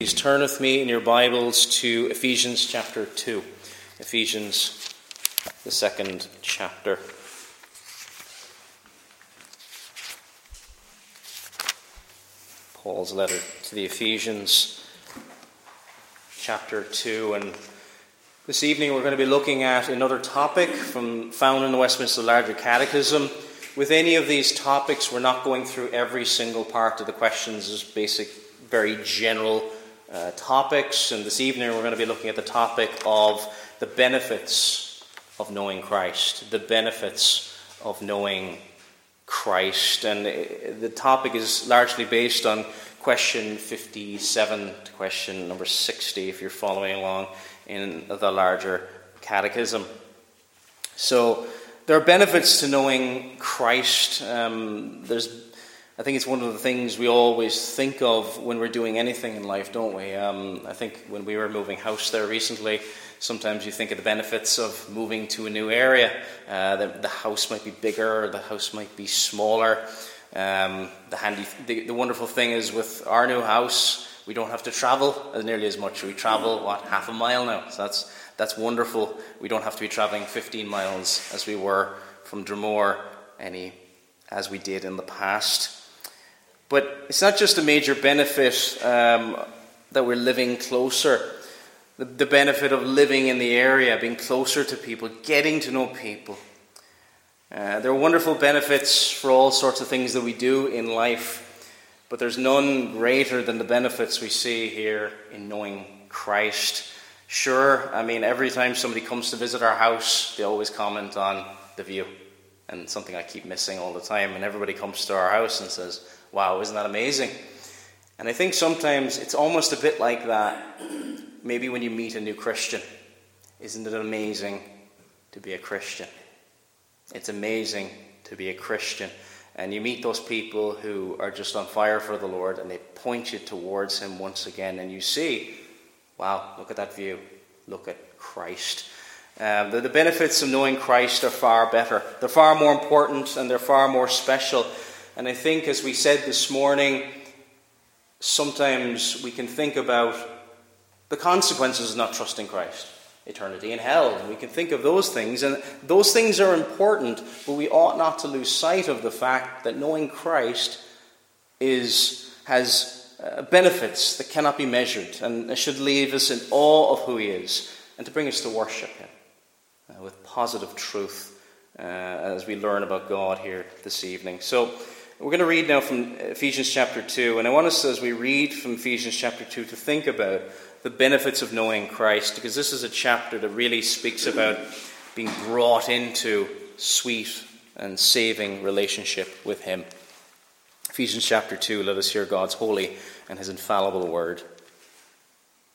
Please turn with me in your Bibles to Ephesians chapter 2. Ephesians, the second chapter. Paul's letter to the Ephesians, chapter 2. And this evening we're going to be looking at another topic from, found in the Westminster Larger Catechism. With any of these topics, we're not going through every single part of the questions, as basic, very general uh, topics, and this evening we're going to be looking at the topic of the benefits of knowing Christ. The benefits of knowing Christ. And uh, the topic is largely based on question 57 to question number 60, if you're following along in the larger catechism. So, there are benefits to knowing Christ. Um, there's I think it's one of the things we always think of when we're doing anything in life, don't we? Um, I think when we were moving house there recently, sometimes you think of the benefits of moving to a new area. Uh, the, the, house might be bigger, or the house might be smaller. Um, the handy, the, the wonderful thing is with our new house, we don't have to travel nearly as much. We travel what half a mile now, so that's that's wonderful. We don't have to be traveling 15 miles as we were from Dromore any as we did in the past. But it's not just a major benefit um, that we're living closer. The, the benefit of living in the area, being closer to people, getting to know people. Uh, there are wonderful benefits for all sorts of things that we do in life, but there's none greater than the benefits we see here in knowing Christ. Sure, I mean, every time somebody comes to visit our house, they always comment on the view, and something I keep missing all the time. And everybody comes to our house and says, Wow, isn't that amazing? And I think sometimes it's almost a bit like that. Maybe when you meet a new Christian, isn't it amazing to be a Christian? It's amazing to be a Christian. And you meet those people who are just on fire for the Lord and they point you towards Him once again. And you see, wow, look at that view. Look at Christ. Um, the, the benefits of knowing Christ are far better. They're far more important and they're far more special and I think, as we said this morning, sometimes we can think about the consequences of not trusting Christ, eternity in hell. And we can think of those things, and those things are important, but we ought not to lose sight of the fact that knowing Christ is, has uh, benefits that cannot be measured and should leave us in awe of who He is and to bring us to worship Him uh, with positive truth uh, as we learn about God here this evening. So, we're going to read now from Ephesians chapter 2, and I want us, as we read from Ephesians chapter 2, to think about the benefits of knowing Christ, because this is a chapter that really speaks about being brought into sweet and saving relationship with Him. Ephesians chapter 2, let us hear God's holy and His infallible word.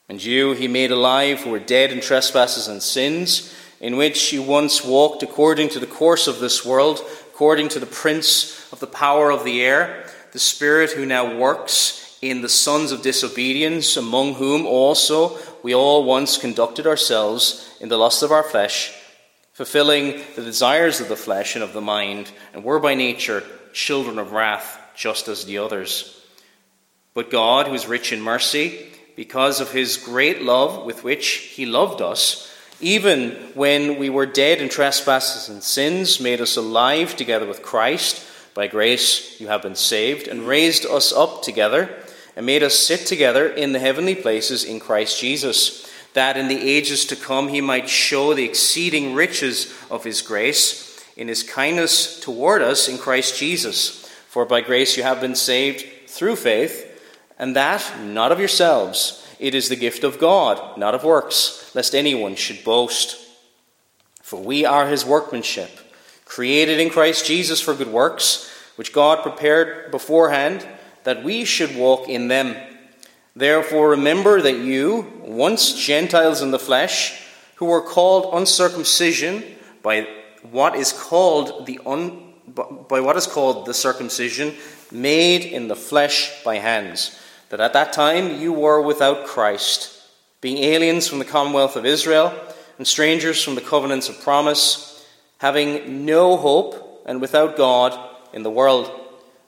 And you He made alive who were dead in trespasses and sins, in which you once walked according to the course of this world according to the prince of the power of the air, the Spirit who now works in the sons of disobedience, among whom also we all once conducted ourselves in the lust of our flesh, fulfilling the desires of the flesh and of the mind, and were by nature children of wrath, just as the others. But God, who is rich in mercy, because of his great love with which he loved us, even when we were dead in trespasses and sins, made us alive together with Christ. By grace you have been saved, and raised us up together, and made us sit together in the heavenly places in Christ Jesus, that in the ages to come he might show the exceeding riches of his grace in his kindness toward us in Christ Jesus. For by grace you have been saved through faith, and that not of yourselves. It is the gift of God, not of works, lest anyone should boast. For we are his workmanship, created in Christ Jesus for good works, which God prepared beforehand that we should walk in them. Therefore, remember that you, once Gentiles in the flesh, who were called uncircumcision by what is called the un, by what is called the circumcision made in the flesh by hands that at that time you were without Christ, being aliens from the commonwealth of Israel and strangers from the covenants of promise, having no hope and without God in the world.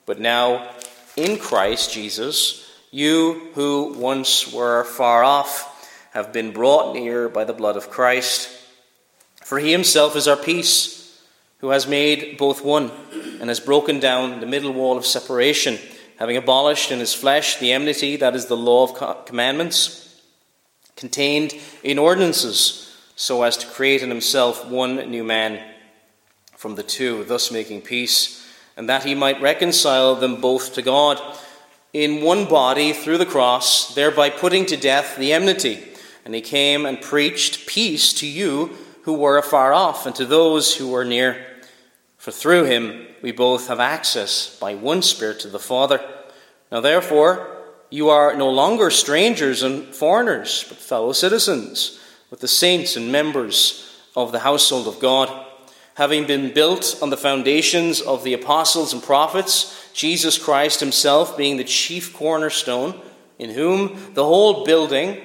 But now, in Christ Jesus, You who once were far off have been brought near by the blood of Christ. For he himself is our peace, who has made both one and has broken down the middle wall of separation, having abolished in his flesh the enmity that is the law of commandments contained in ordinances, so as to create in himself one new man from the two, thus making peace, and that he might reconcile them both to God in one body through the cross, thereby putting to death the enmity. And he came and preached peace to you who were afar off, and to those who were near. For through him we both have access by one Spirit to the Father. Now therefore, you are no longer strangers and foreigners, but fellow citizens with the saints and members of the household of God, having been built on the foundations of the apostles and prophets, Jesus Christ himself being the chief cornerstone, in whom the whole building,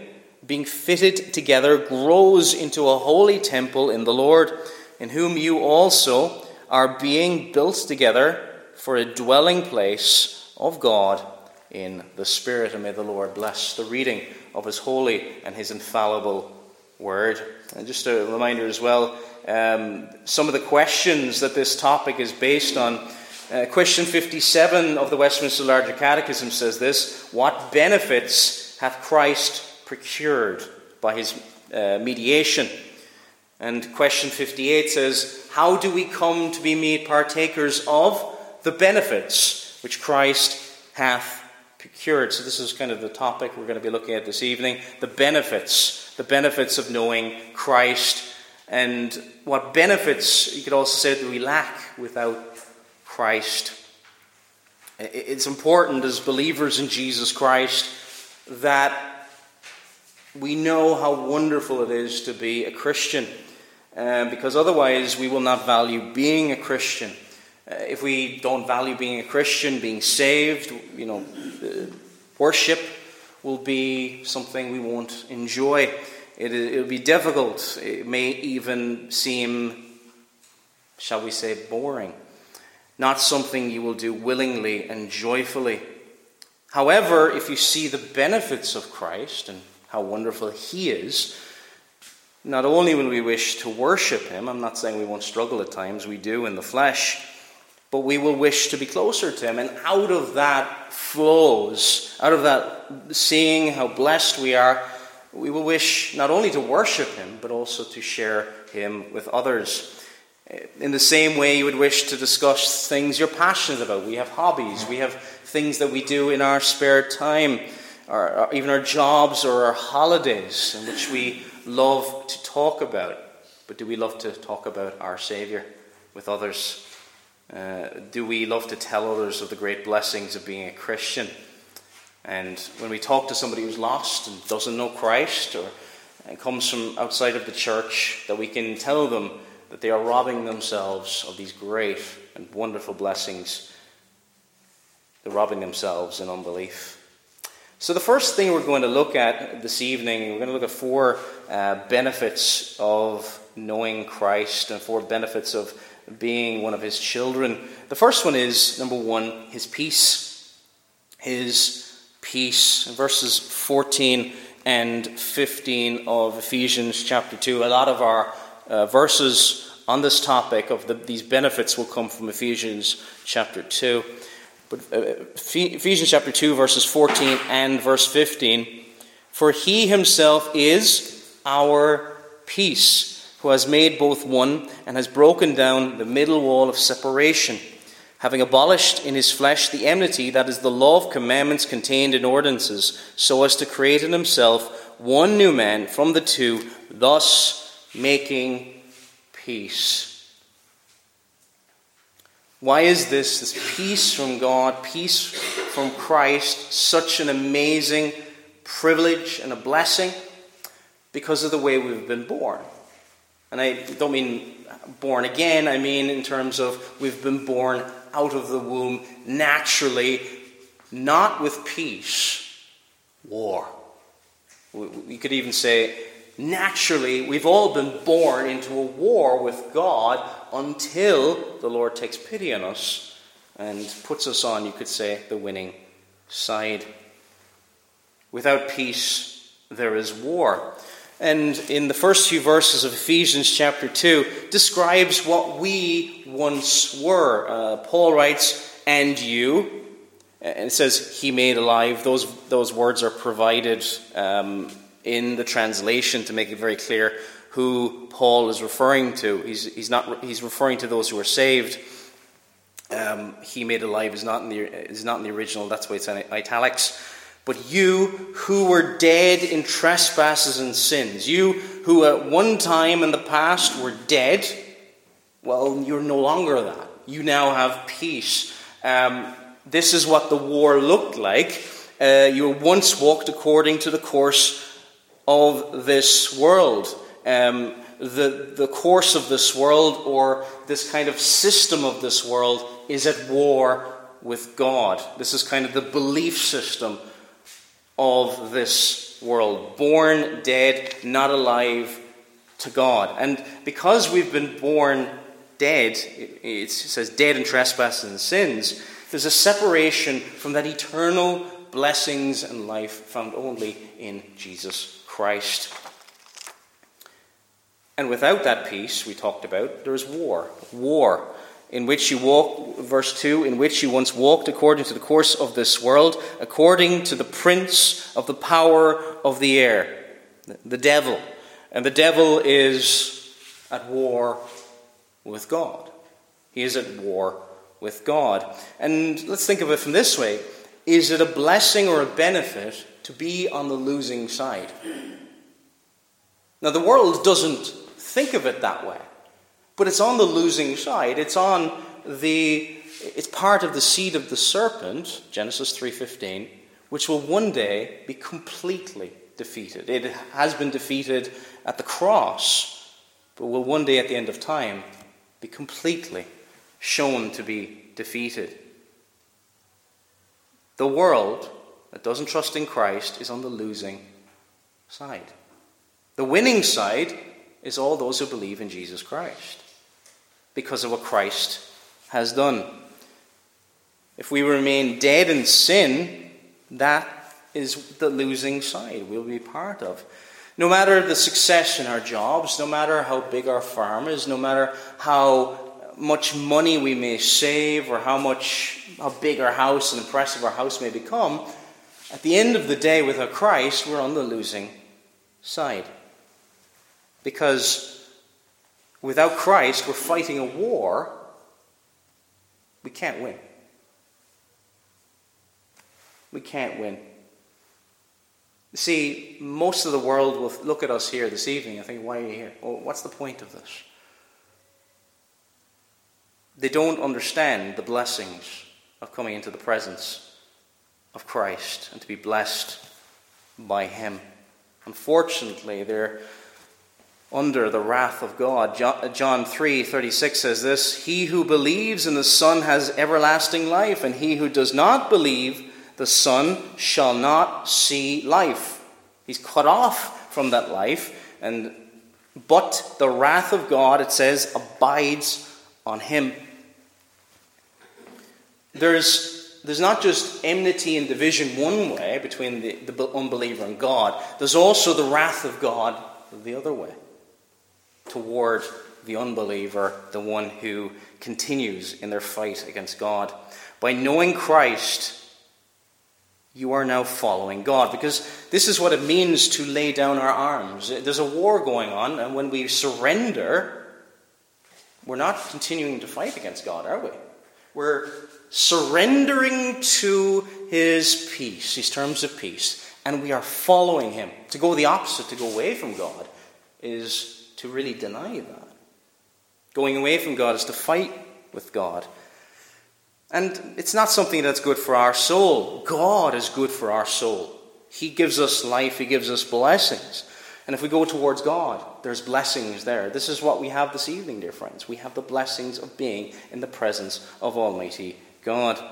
being fitted together, grows into a holy temple in the Lord, in whom you also are being built together for a dwelling place of God in the Spirit. And may the Lord bless the reading of His holy and His infallible word. And just a reminder as well um, some of the questions that this topic is based on. Uh, question 57 of the Westminster Larger Catechism says this What benefits hath Christ procured by his uh, mediation? And question 58 says, How do we come to be made partakers of the benefits which Christ hath procured. So, this is kind of the topic we're going to be looking at this evening the benefits, the benefits of knowing Christ, and what benefits, you could also say, that we lack without Christ. It's important as believers in Jesus Christ that we know how wonderful it is to be a Christian, um, because otherwise we will not value being a Christian. Uh, if we don't value being a Christian, being saved, you know, uh, worship will be something we won't enjoy. It, it'll be difficult. It may even seem, shall we say, boring. Not something you will do willingly and joyfully. However, if you see the benefits of Christ and how wonderful He is, not only will we wish to worship Him, I'm not saying we won't struggle at times, we do in the flesh, but we will wish to be closer to Him. And out of that flows, out of that seeing how blessed we are, we will wish not only to worship Him, but also to share Him with others. In the same way, you would wish to discuss things you're passionate about. We have hobbies, we have things that we do in our spare time, or, even our jobs or our holidays, in which we love to talk about. But do we love to talk about our Saviour with others? Uh, do we love to tell others of the great blessings of being a Christian? And when we talk to somebody who's lost and doesn't know Christ or and comes from outside of the church, that we can tell them that they are robbing themselves of these great and wonderful blessings. They're robbing themselves in unbelief. So, the first thing we're going to look at this evening, we're going to look at four uh, benefits of knowing Christ and four benefits of being one of his children. The first one is, number one, his peace. His peace. verses 14 and 15 of Ephesians chapter 2, a lot of our uh, verses on this topic of the, these benefits will come from Ephesians chapter 2. But uh, Ephesians chapter 2, verses 14 and verse 15 For he himself is our peace who has made both one and has broken down the middle wall of separation, having abolished in his flesh the enmity that is the law of commandments contained in ordinances, so as to create in himself one new man from the two, thus making peace. Why is this, this peace from God, peace from Christ, such an amazing privilege and a blessing? Because of the way we've been born. And I don't mean born again, I mean in terms of we've been born out of the womb naturally, not with peace, war. We could even say, naturally, we've all been born into a war with God until the Lord takes pity on us and puts us on, you could say, the winning side. Without peace, there is war. And in the first few verses of Ephesians chapter 2, describes what we once were. Uh, Paul writes, And you, and it says, He made alive. Those, those words are provided um, in the translation to make it very clear who Paul is referring to. He's, he's, not, he's referring to those who are saved. Um, he made alive is not, in the, is not in the original, that's why it's in italics. But you who were dead in trespasses and sins, you who at one time in the past were dead, well, you're no longer that. You now have peace. Um, this is what the war looked like. Uh, you once walked according to the course of this world. Um, the, the course of this world, or this kind of system of this world, is at war with God. This is kind of the belief system of this world. Born dead, not alive to God. And because we've been born dead, it says dead in trespasses and sins, there's a separation from that eternal blessings and life found only in Jesus Christ. And without that peace we talked about, there is war. War in which you walk, verse 2, in which you once walked according to the course of this world, according to the prince of the power of the air, the devil. And the devil is at war with God. He is at war with God. And let's think of it from this way Is it a blessing or a benefit to be on the losing side? Now, the world doesn't think of it that way. But it's on the losing side. It's on the it's part of the seed of the serpent, Genesis 3:15, which will one day be completely defeated. It has been defeated at the cross, but will one day at the end of time be completely shown to be defeated. The world that doesn't trust in Christ is on the losing side. The winning side is all those who believe in Jesus Christ because of what Christ has done. If we remain dead in sin, that is the losing side we'll be part of. No matter the success in our jobs, no matter how big our farm is, no matter how much money we may save or how much how big our house and impressive our house may become, at the end of the day without Christ, we're on the losing side. Because without Christ, we're fighting a war we can't win. We can't win. See, most of the world will look at us here this evening and think, why are you here? Well, what's the point of this? They don't understand the blessings of coming into the presence of Christ and to be blessed by Him. Unfortunately, they're under the wrath of God. John 3 36 says this He who believes in the Son has everlasting life, and he who does not believe the Son shall not see life. He's cut off from that life, and but the wrath of God, it says, abides on him. There's, there's not just enmity and division one way between the, the unbeliever and God, there's also the wrath of God the other way toward the unbeliever, the one who continues in their fight against God. By knowing Christ, you are now following God. Because this is what it means to lay down our arms. There's a war going on, and when we surrender, we're not continuing to fight against God, are we? We're surrendering to His peace, His terms of peace, and we are following Him. To go the opposite, to go away from God, is to really deny that. Going away from God is to fight with God. And it's not something that's good for our soul. God is good for our soul. He gives us life, He gives us blessings. And if we go towards God, there's blessings there. This is what we have this evening, dear friends. We have the blessings of being in the presence of Almighty God.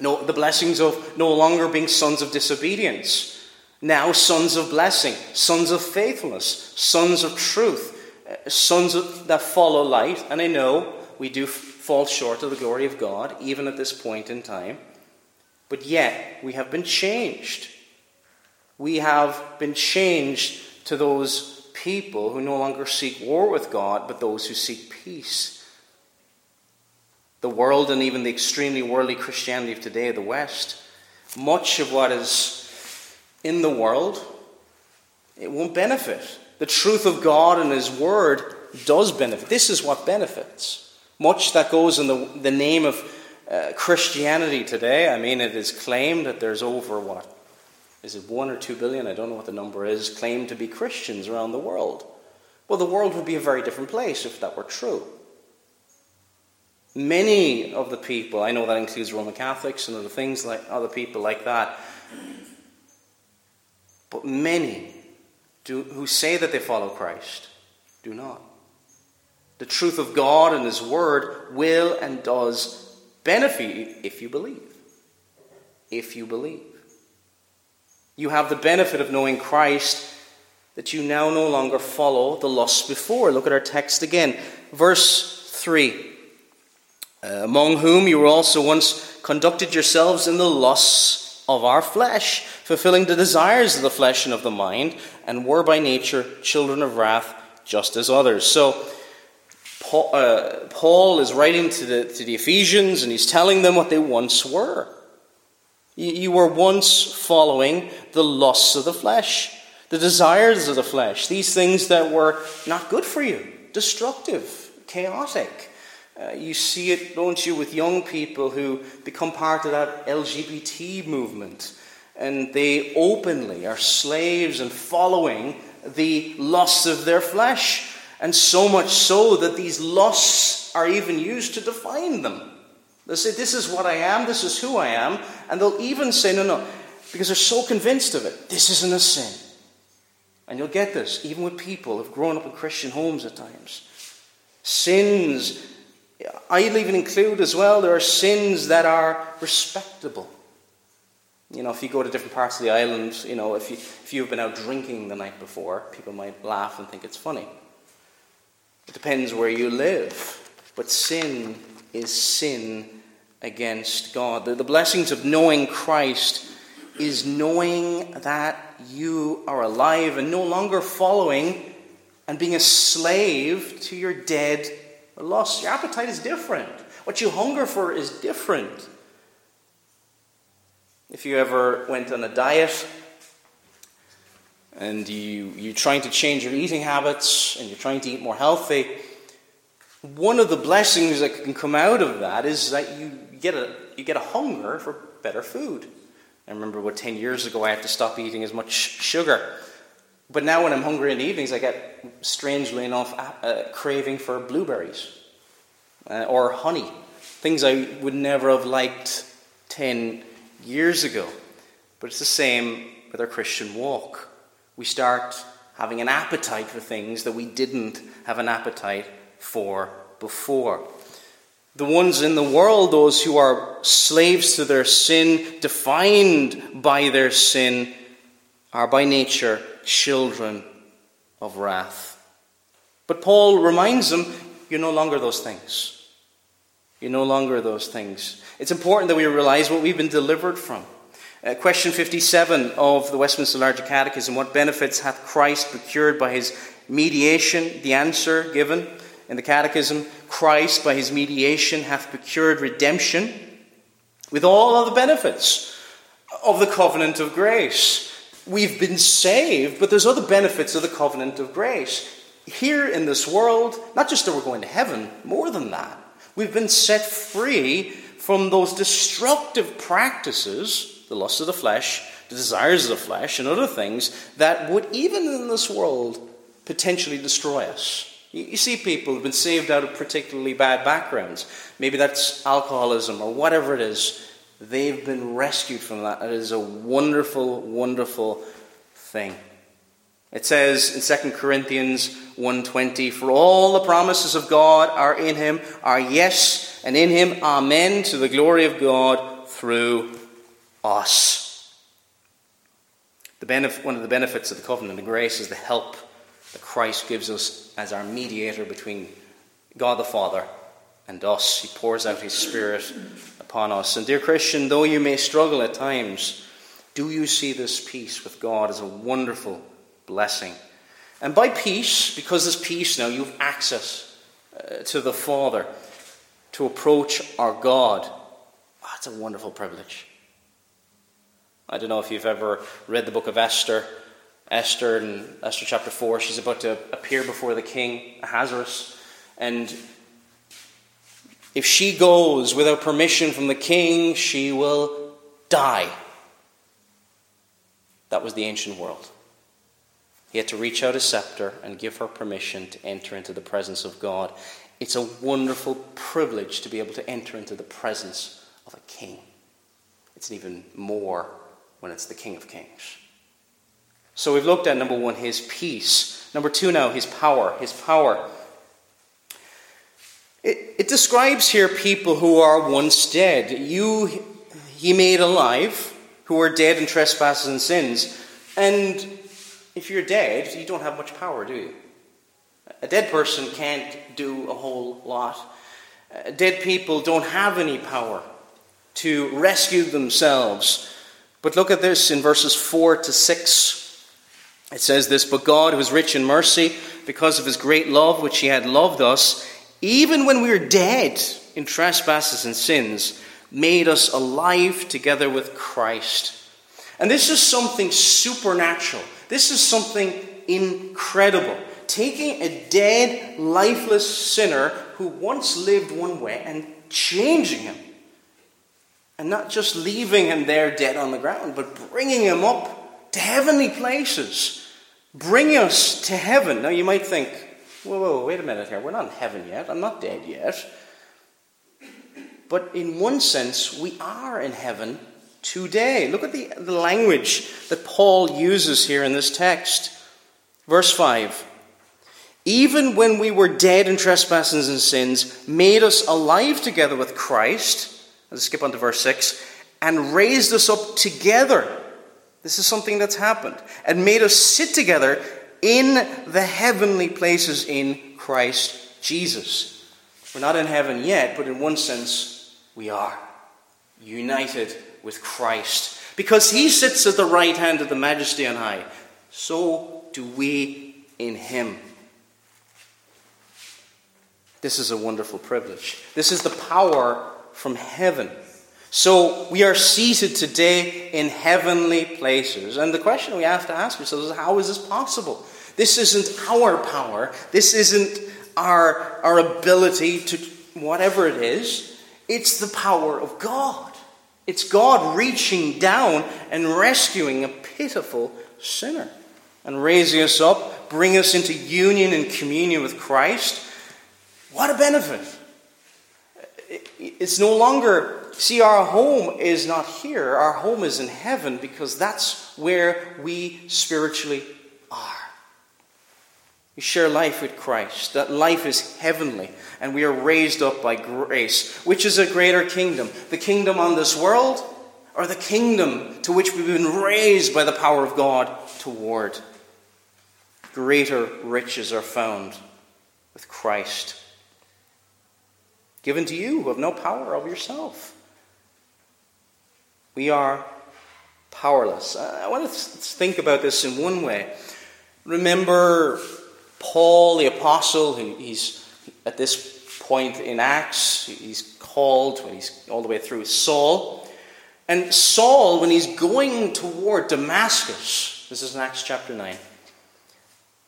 No, the blessings of no longer being sons of disobedience now, sons of blessing, sons of faithfulness, sons of truth, uh, sons of, that follow light. And I know we do fall short of the glory of God, even at this point in time. But yet, we have been changed. We have been changed to those people who no longer seek war with God, but those who seek peace. The world and even the extremely worldly Christianity of today, the West, much of what is in the world, it won't benefit. The truth of God and His Word does benefit. This is what benefits. Much that goes in the, the name of uh, Christianity today. I mean, it is claimed that there's over what? Is it one or two billion? I don't know what the number is, claimed to be Christians around the world. Well, the world would be a very different place if that were true. Many of the people, I know that includes Roman Catholics and other things like other people like that, but many do, who say that they follow Christ do not. The truth of God and His Word will and does benefit you if you believe. If you believe. You have the benefit of knowing Christ that you now no longer follow the lusts before. Look at our text again. Verse 3 uh, Among whom you were also once conducted yourselves in the lusts of our flesh, fulfilling the desires of the flesh and of the mind, and were by nature children of wrath, just as others. So, Paul, uh, Paul is writing to the, to the Ephesians and he's telling them what they once were. You, you were once following the lusts of the flesh, the desires of the flesh, these things that were not good for you, destructive, chaotic. Uh, you see it, don't you, with young people who become part of that LGBT movement. And they openly are slaves and following the lusts of their flesh. And so much so that these lusts are even used to define them. They'll say, This is what I am, this is who I am. And they'll even say, No, no, because they're so convinced of it, this isn't a sin. And you'll get this, even with people who've grown up in Christian homes at times. Sins, I'll even include as well, there are sins that are respectable. You know, if you go to different parts of the island, you know, if, you, if you've been out drinking the night before, people might laugh and think it's funny. It depends where you live. But sin is sin against God. The, the blessings of knowing Christ is knowing that you are alive and no longer following and being a slave to your dead lust. Your appetite is different. What you hunger for is different. If you ever went on a diet and you, you're trying to change your eating habits and you're trying to eat more healthy, one of the blessings that can come out of that is that you get a, you get a hunger for better food. I remember what 10 years ago I had to stop eating as much sugar. But now when I'm hungry in the evenings, I get, strangely enough, a, a craving for blueberries uh, or honey. Things I would never have liked 10 years ago. But it's the same with our Christian walk. We start having an appetite for things that we didn't have an appetite for before. The ones in the world, those who are slaves to their sin, defined by their sin, are by nature children of wrath. But Paul reminds them you're no longer those things. You're no longer those things. It's important that we realize what we've been delivered from. Uh, question 57 of the Westminster Larger Catechism What benefits hath Christ procured by his mediation? The answer given in the Catechism Christ, by his mediation, hath procured redemption with all other benefits of the covenant of grace. We've been saved, but there's other benefits of the covenant of grace. Here in this world, not just that we're going to heaven, more than that, we've been set free from those destructive practices, the lust of the flesh, the desires of the flesh, and other things that would, even in this world, potentially destroy us. You see people who've been saved out of particularly bad backgrounds. Maybe that's alcoholism or whatever it is. They've been rescued from that. It is a wonderful, wonderful thing. It says in 2 Corinthians 1:20, "For all the promises of God are in him, are yes, and in him amen to the glory of God through us." Benef- one of the benefits of the covenant of grace is the help that Christ gives us as our mediator between God the Father and us. He pours out His Spirit upon us. And, dear Christian, though you may struggle at times, Do you see this peace with God as a wonderful blessing? And by peace, because there's peace now, you have access uh, to the Father to approach our God. Oh, it's a wonderful privilege. I don't know if you've ever read the book of Esther. Esther in Esther chapter 4, she's about to appear before the king Ahasuerus. And if she goes without permission from the king, she will die. That was the ancient world. He had to reach out a scepter and give her permission to enter into the presence of God. It's a wonderful privilege to be able to enter into the presence of a king. It's even more when it's the King of Kings. So we've looked at number one, his peace. Number two, now, his power. His power. It, it describes here people who are once dead. You, he made alive, who were dead in trespasses and sins. And if you're dead, you don't have much power, do you? A dead person can't do a whole lot. Uh, dead people don't have any power to rescue themselves. But look at this in verses 4 to 6. It says this But God, who is rich in mercy, because of his great love which he had loved us, even when we were dead in trespasses and sins, made us alive together with Christ. And this is something supernatural. This is something incredible. Taking a dead, lifeless sinner who once lived one way and changing him. And not just leaving him there dead on the ground, but bringing him up to heavenly places. Bring us to heaven. Now you might think, whoa, whoa, wait a minute here. We're not in heaven yet. I'm not dead yet. But in one sense, we are in heaven today. Look at the, the language that Paul uses here in this text. Verse 5 Even when we were dead in trespasses and sins, made us alive together with Christ. Let's skip on to verse 6 and raised us up together this is something that's happened. And made us sit together in the heavenly places in Christ Jesus. We're not in heaven yet, but in one sense, we are. United with Christ. Because he sits at the right hand of the majesty on high, so do we in him. This is a wonderful privilege. This is the power from heaven. So we are seated today in heavenly places. And the question we have to ask ourselves is how is this possible? This isn't our power. This isn't our, our ability to whatever it is. It's the power of God. It's God reaching down and rescuing a pitiful sinner and raising us up, bring us into union and communion with Christ. What a benefit! It's no longer See, our home is not here, our home is in heaven because that's where we spiritually are. We share life with Christ. That life is heavenly, and we are raised up by grace. Which is a greater kingdom? The kingdom on this world, or the kingdom to which we've been raised by the power of God toward? Greater riches are found with Christ. Given to you who have no power of yourself. We are powerless. I want to think about this in one way. Remember Paul, the apostle, he's at this point in Acts, he's called when he's all the way through Saul. And Saul, when he's going toward Damascus, this is in Acts chapter 9,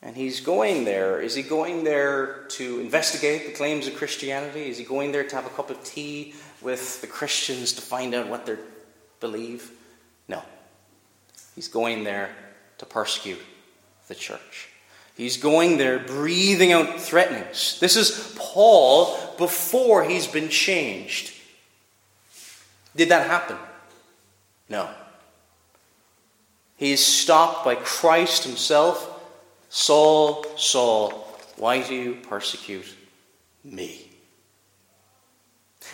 and he's going there. Is he going there to investigate the claims of Christianity? Is he going there to have a cup of tea with the Christians to find out what they're believe? No. He's going there to persecute the church. He's going there breathing out threatenings. This is Paul before he's been changed. Did that happen? No. He is stopped by Christ himself. Saul, Saul, why do you persecute me?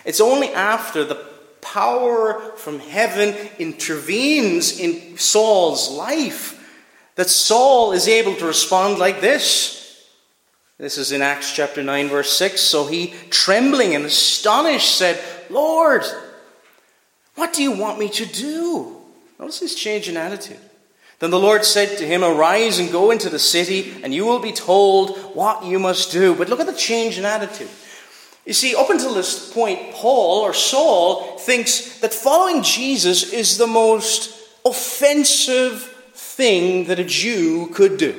It's only after the power from heaven intervenes in Saul's life, that Saul is able to respond like this. This is in Acts chapter 9, verse 6. So he, trembling and astonished, said, Lord, what do you want me to do? Notice his change in attitude. Then the Lord said to him, Arise and go into the city, and you will be told what you must do. But look at the change in attitude. You see, up until this point, Paul or Saul thinks that following Jesus is the most offensive thing that a Jew could do.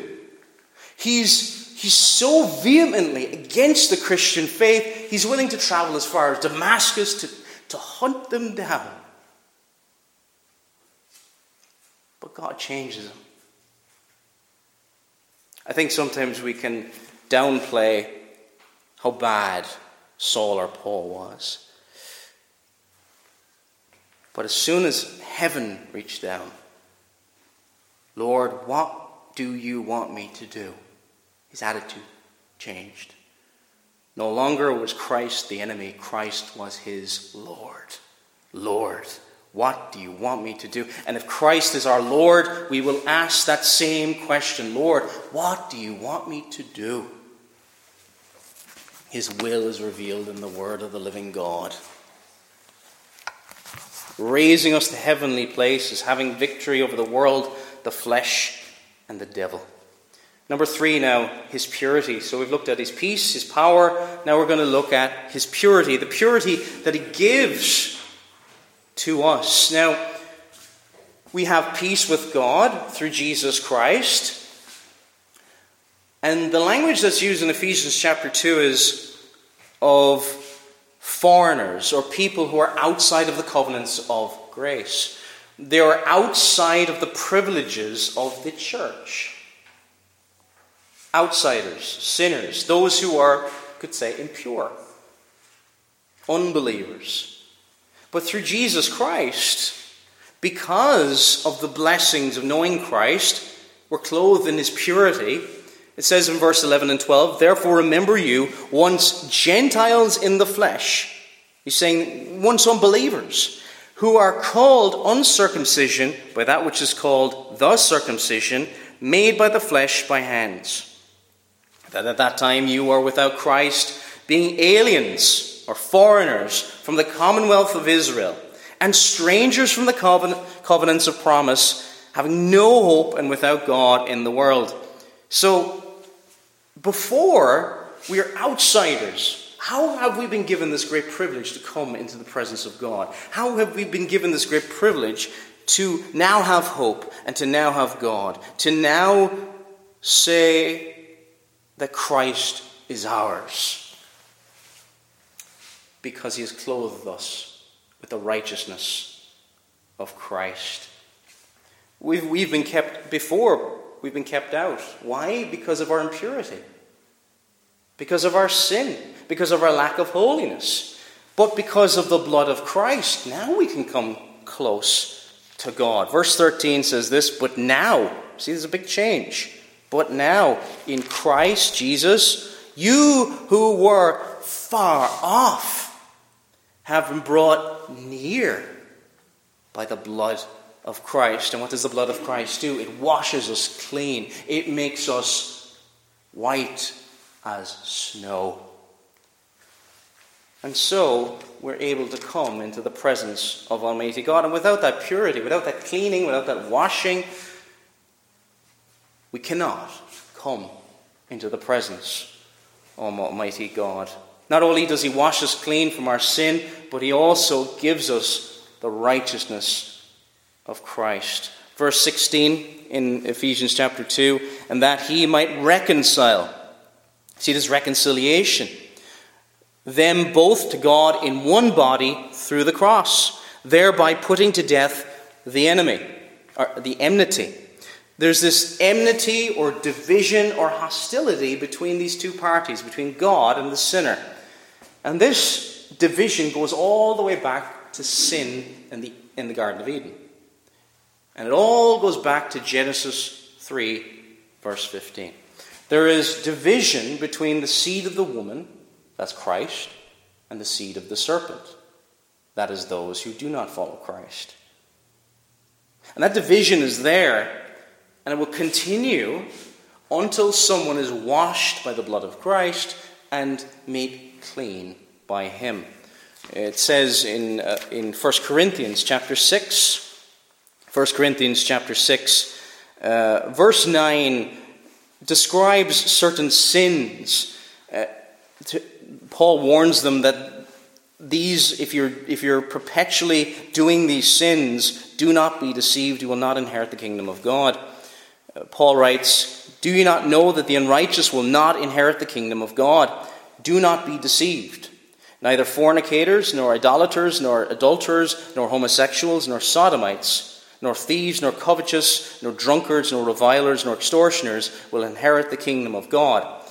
He's, he's so vehemently against the Christian faith, he's willing to travel as far as Damascus to, to hunt them down. But God changes him. I think sometimes we can downplay how bad Saul or Paul was. But as soon as heaven reached down, Lord, what do you want me to do? His attitude changed. No longer was Christ the enemy, Christ was his Lord. Lord. What do you want me to do? And if Christ is our Lord, we will ask that same question Lord, what do you want me to do? His will is revealed in the Word of the living God. Raising us to heavenly places, having victory over the world, the flesh, and the devil. Number three now, his purity. So we've looked at his peace, his power. Now we're going to look at his purity, the purity that he gives to us. Now, we have peace with God through Jesus Christ. And the language that's used in Ephesians chapter 2 is of foreigners or people who are outside of the covenants of grace. They are outside of the privileges of the church. Outsiders, sinners, those who are, could say, impure, unbelievers. But through Jesus Christ, because of the blessings of knowing Christ, we're clothed in his purity. It says in verse 11 and 12, Therefore remember you, once Gentiles in the flesh. He's saying, once unbelievers, who are called uncircumcision by that which is called the circumcision, made by the flesh by hands. That at that time you are without Christ, being aliens or foreigners from the commonwealth of Israel, and strangers from the covenants of promise, having no hope and without God in the world. So, before we are outsiders, how have we been given this great privilege to come into the presence of God? How have we been given this great privilege to now have hope and to now have God? To now say that Christ is ours because he has clothed us with the righteousness of Christ. We've, we've been kept before, we've been kept out. Why? Because of our impurity, because of our sin, because of our lack of holiness. But because of the blood of Christ, now we can come close to God. Verse 13 says this, but now, see, there's a big change. But now, in Christ Jesus, you who were far off have been brought near by the blood of Christ. And what does the blood of Christ do? It washes us clean, it makes us white as snow. And so we're able to come into the presence of Almighty God. And without that purity, without that cleaning, without that washing, we cannot come into the presence of Almighty God. Not only does He wash us clean from our sin, but He also gives us the righteousness of Christ. Verse 16 in Ephesians chapter 2 and that He might reconcile. See, this reconciliation. Them both to God in one body through the cross, thereby putting to death the enemy, or the enmity. There's this enmity or division or hostility between these two parties, between God and the sinner. And this division goes all the way back to sin in the, in the Garden of Eden. And it all goes back to Genesis 3, verse 15. There is division between the seed of the woman, that's Christ, and the seed of the serpent, that is those who do not follow Christ. And that division is there, and it will continue until someone is washed by the blood of Christ and made clean by him. It says in, uh, in 1 Corinthians chapter 6, 1 Corinthians chapter 6, uh, verse 9 describes certain sins. Uh, to, Paul warns them that these, if you're, if you're perpetually doing these sins, do not be deceived. You will not inherit the kingdom of God. Uh, Paul writes, Do you not know that the unrighteous will not inherit the kingdom of God? Do not be deceived. Neither fornicators, nor idolaters, nor adulterers, nor homosexuals, nor sodomites, nor thieves, nor covetous, nor drunkards, nor revilers, nor extortioners will inherit the kingdom of God.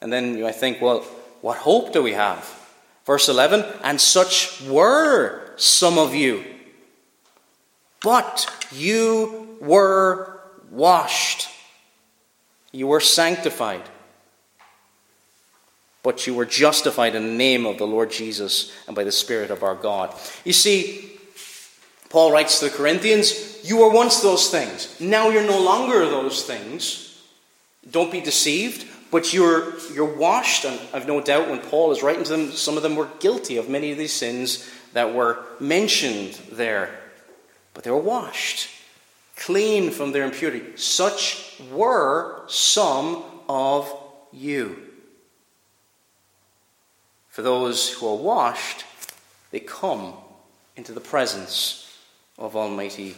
And then you might think, well, what hope do we have? Verse 11, and such were some of you. But you were washed, you were sanctified but you were justified in the name of the Lord Jesus and by the Spirit of our God. You see, Paul writes to the Corinthians, You were once those things. Now you're no longer those things. Don't be deceived, but you're, you're washed. And I've no doubt when Paul is writing to them, some of them were guilty of many of these sins that were mentioned there. But they were washed, clean from their impurity. Such were some of you. For those who are washed, they come into the presence of Almighty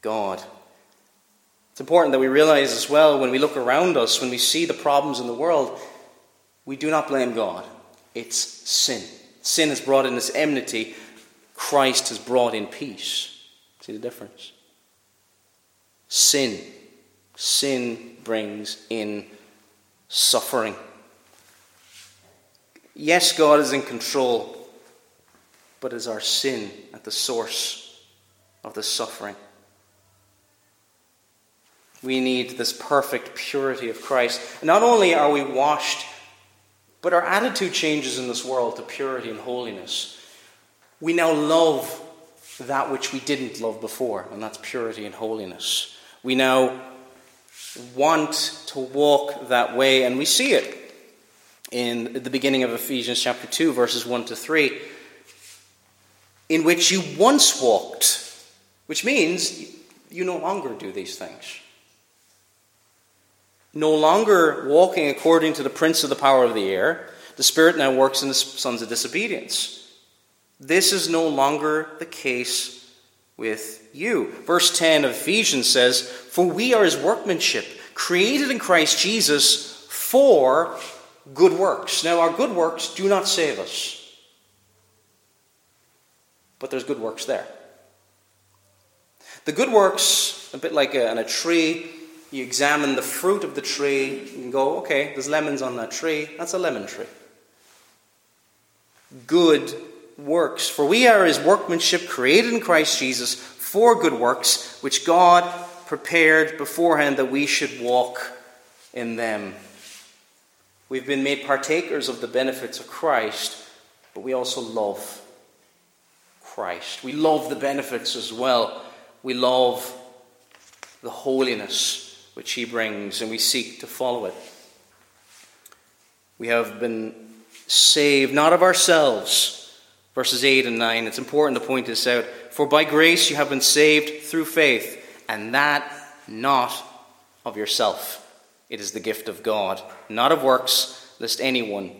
God. It's important that we realize as well when we look around us, when we see the problems in the world, we do not blame God. It's sin. Sin has brought in this enmity, Christ has brought in peace. See the difference? Sin. Sin brings in suffering. Yes, God is in control, but is our sin at the source of the suffering? We need this perfect purity of Christ. Not only are we washed, but our attitude changes in this world to purity and holiness. We now love that which we didn't love before, and that's purity and holiness. We now want to walk that way, and we see it in the beginning of Ephesians chapter 2, verses 1 to 3, in which you once walked, which means you no longer do these things. No longer walking according to the prince of the power of the air, the Spirit now works in the sons of disobedience. This is no longer the case with you. Verse 10 of Ephesians says, For we are his workmanship, created in Christ Jesus for good works. Now, our good works do not save us, but there's good works there. The good works, a bit like a, a tree, you examine the fruit of the tree and go, okay, there's lemons on that tree. That's a lemon tree. Good works. For we are his workmanship created in Christ Jesus for good works, which God prepared beforehand that we should walk in them. We've been made partakers of the benefits of Christ, but we also love Christ. We love the benefits as well. We love the holiness which He brings, and we seek to follow it. We have been saved not of ourselves. Verses 8 and 9, it's important to point this out. For by grace you have been saved through faith, and that not of yourself. It is the gift of God, not of works, lest anyone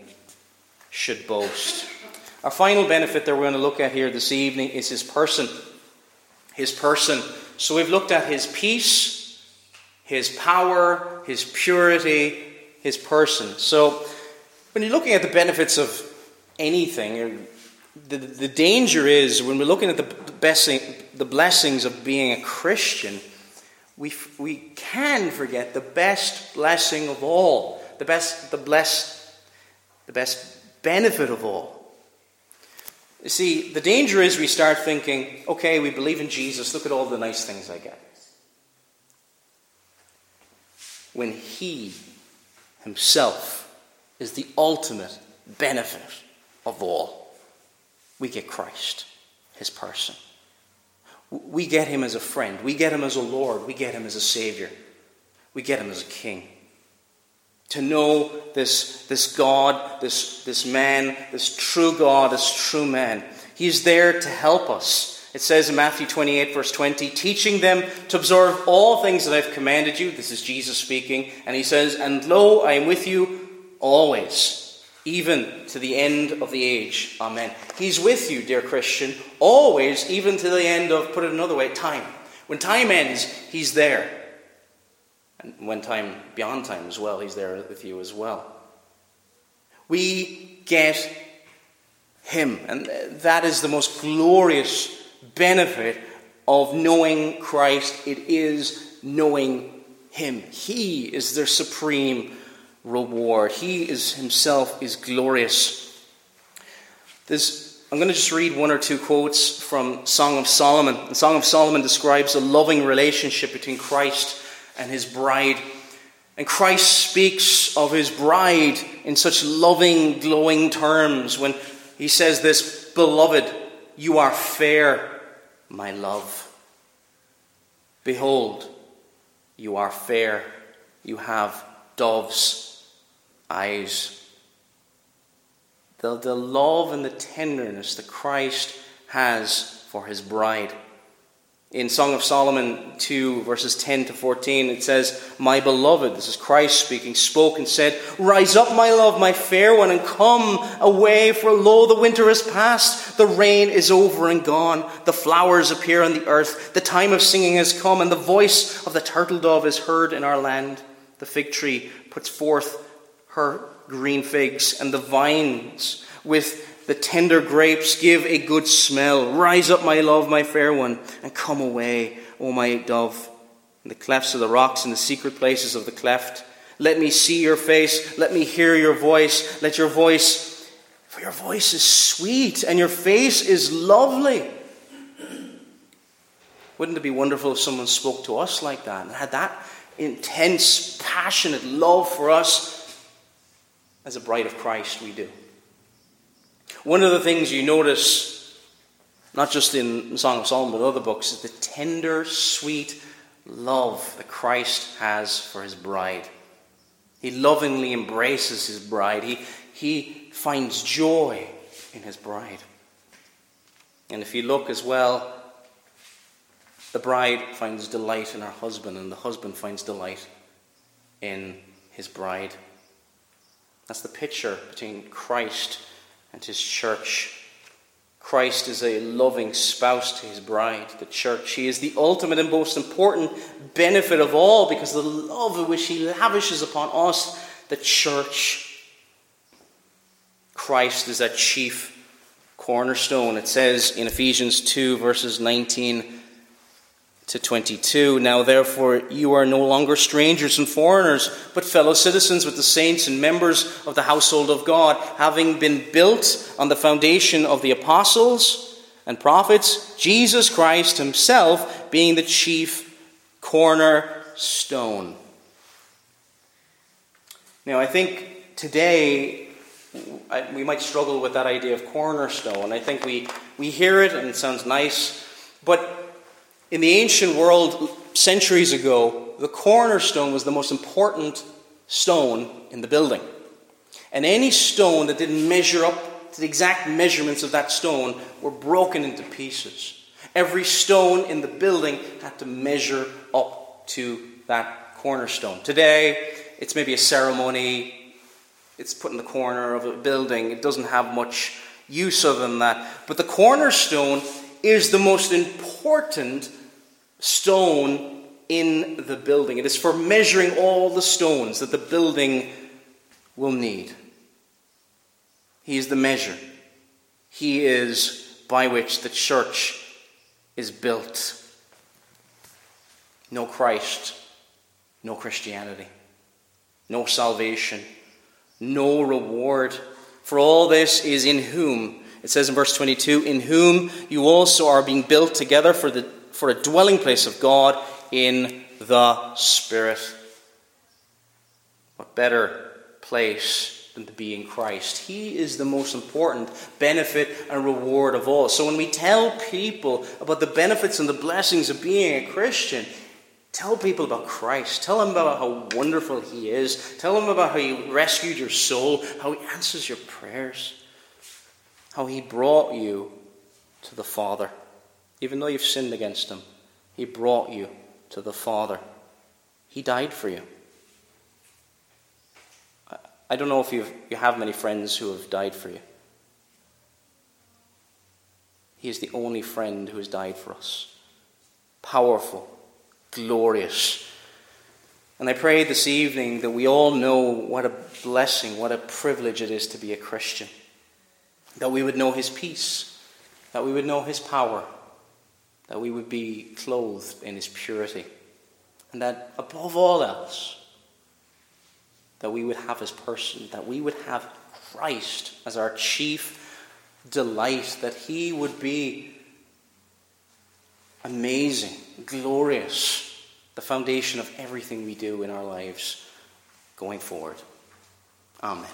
should boast. Our final benefit that we're going to look at here this evening is his person. His person. So we've looked at his peace, his power, his purity, his person. So when you're looking at the benefits of anything, uh, the, the danger is when we're looking at the, blessing, the blessings of being a Christian we, we can forget the best blessing of all, the best, the bless, the best benefit of all. You see, the danger is we start thinking, okay, we believe in Jesus, look at all the nice things I get. When He Himself is the ultimate benefit of all, we get Christ, His person. We get him as a friend. We get him as a Lord. We get him as a Savior. We get him as a King. To know this, this God, this, this man, this true God, this true man. He's there to help us. It says in Matthew 28, verse 20, teaching them to observe all things that I've commanded you. This is Jesus speaking. And he says, And lo, I am with you always, even to the end of the age. Amen. He's with you, dear Christian, always, even to the end of, put it another way, time. When time ends, He's there. When time, beyond time as well, He's there with you as well. We get Him, and that is the most glorious benefit of knowing Christ. It is knowing Him. He is their supreme reward. He is Himself is glorious. There's, I'm going to just read one or two quotes from Song of Solomon. The Song of Solomon describes a loving relationship between Christ and His bride. And Christ speaks of His bride in such loving, glowing terms when He says this Beloved, you are fair my love. Behold, you are fair, you have dove's eyes. The, the love and the tenderness that Christ has for his bride in Song of Solomon 2, verses 10 to 14, it says, My beloved, this is Christ speaking, spoke and said, Rise up, my love, my fair one, and come away, for lo, the winter is past, the rain is over and gone, the flowers appear on the earth, the time of singing has come, and the voice of the turtle dove is heard in our land. The fig tree puts forth her green figs, and the vines with the tender grapes give a good smell. Rise up, my love, my fair one, and come away, O my dove. In the clefts of the rocks, in the secret places of the cleft, let me see your face. Let me hear your voice. Let your voice, for your voice is sweet and your face is lovely. Wouldn't it be wonderful if someone spoke to us like that and had that intense, passionate love for us as a bride of Christ we do? One of the things you notice, not just in Song of Solomon, but other books, is the tender, sweet love that Christ has for his bride. He lovingly embraces his bride. He, he finds joy in his bride. And if you look as well, the bride finds delight in her husband, and the husband finds delight in his bride. That's the picture between Christ and his church. Christ is a loving spouse to his bride, the church. He is the ultimate and most important benefit of all because the love which he lavishes upon us, the church. Christ is that chief cornerstone. It says in Ephesians 2, verses 19 to 22. Now, therefore, you are no longer strangers and foreigners, but fellow citizens with the saints and members of the household of God, having been built on the foundation of the apostles and prophets, Jesus Christ himself being the chief cornerstone. Now, I think today we might struggle with that idea of cornerstone. I think we, we hear it and it sounds nice, but in the ancient world, centuries ago, the cornerstone was the most important stone in the building. And any stone that didn't measure up to the exact measurements of that stone were broken into pieces. Every stone in the building had to measure up to that cornerstone. Today, it's maybe a ceremony, it's put in the corner of a building, it doesn't have much use other than that. But the cornerstone is the most important stone in the building. It is for measuring all the stones that the building will need. He is the measure. He is by which the church is built. No Christ, no Christianity, no salvation, no reward. For all this is in whom, it says in verse 22, in whom you also are being built together for the for a dwelling place of God in the Spirit. What better place than to be in Christ? He is the most important benefit and reward of all. So when we tell people about the benefits and the blessings of being a Christian, Tell people about Christ. Tell them about how wonderful He is. Tell them about how He rescued your soul, how He answers your prayers, how He brought you to the Father. Even though you've sinned against him, he brought you to the Father. He died for you. I don't know if you've, you have many friends who have died for you. He is the only friend who has died for us. Powerful, glorious. And I pray this evening that we all know what a blessing, what a privilege it is to be a Christian. That we would know His peace, that we would know His power, that we would be clothed in His purity, and that above all else, that we would have His person, that we would have Christ as our chief delight, that He would be amazing, glorious, the foundation of everything we do in our lives going forward. Amen.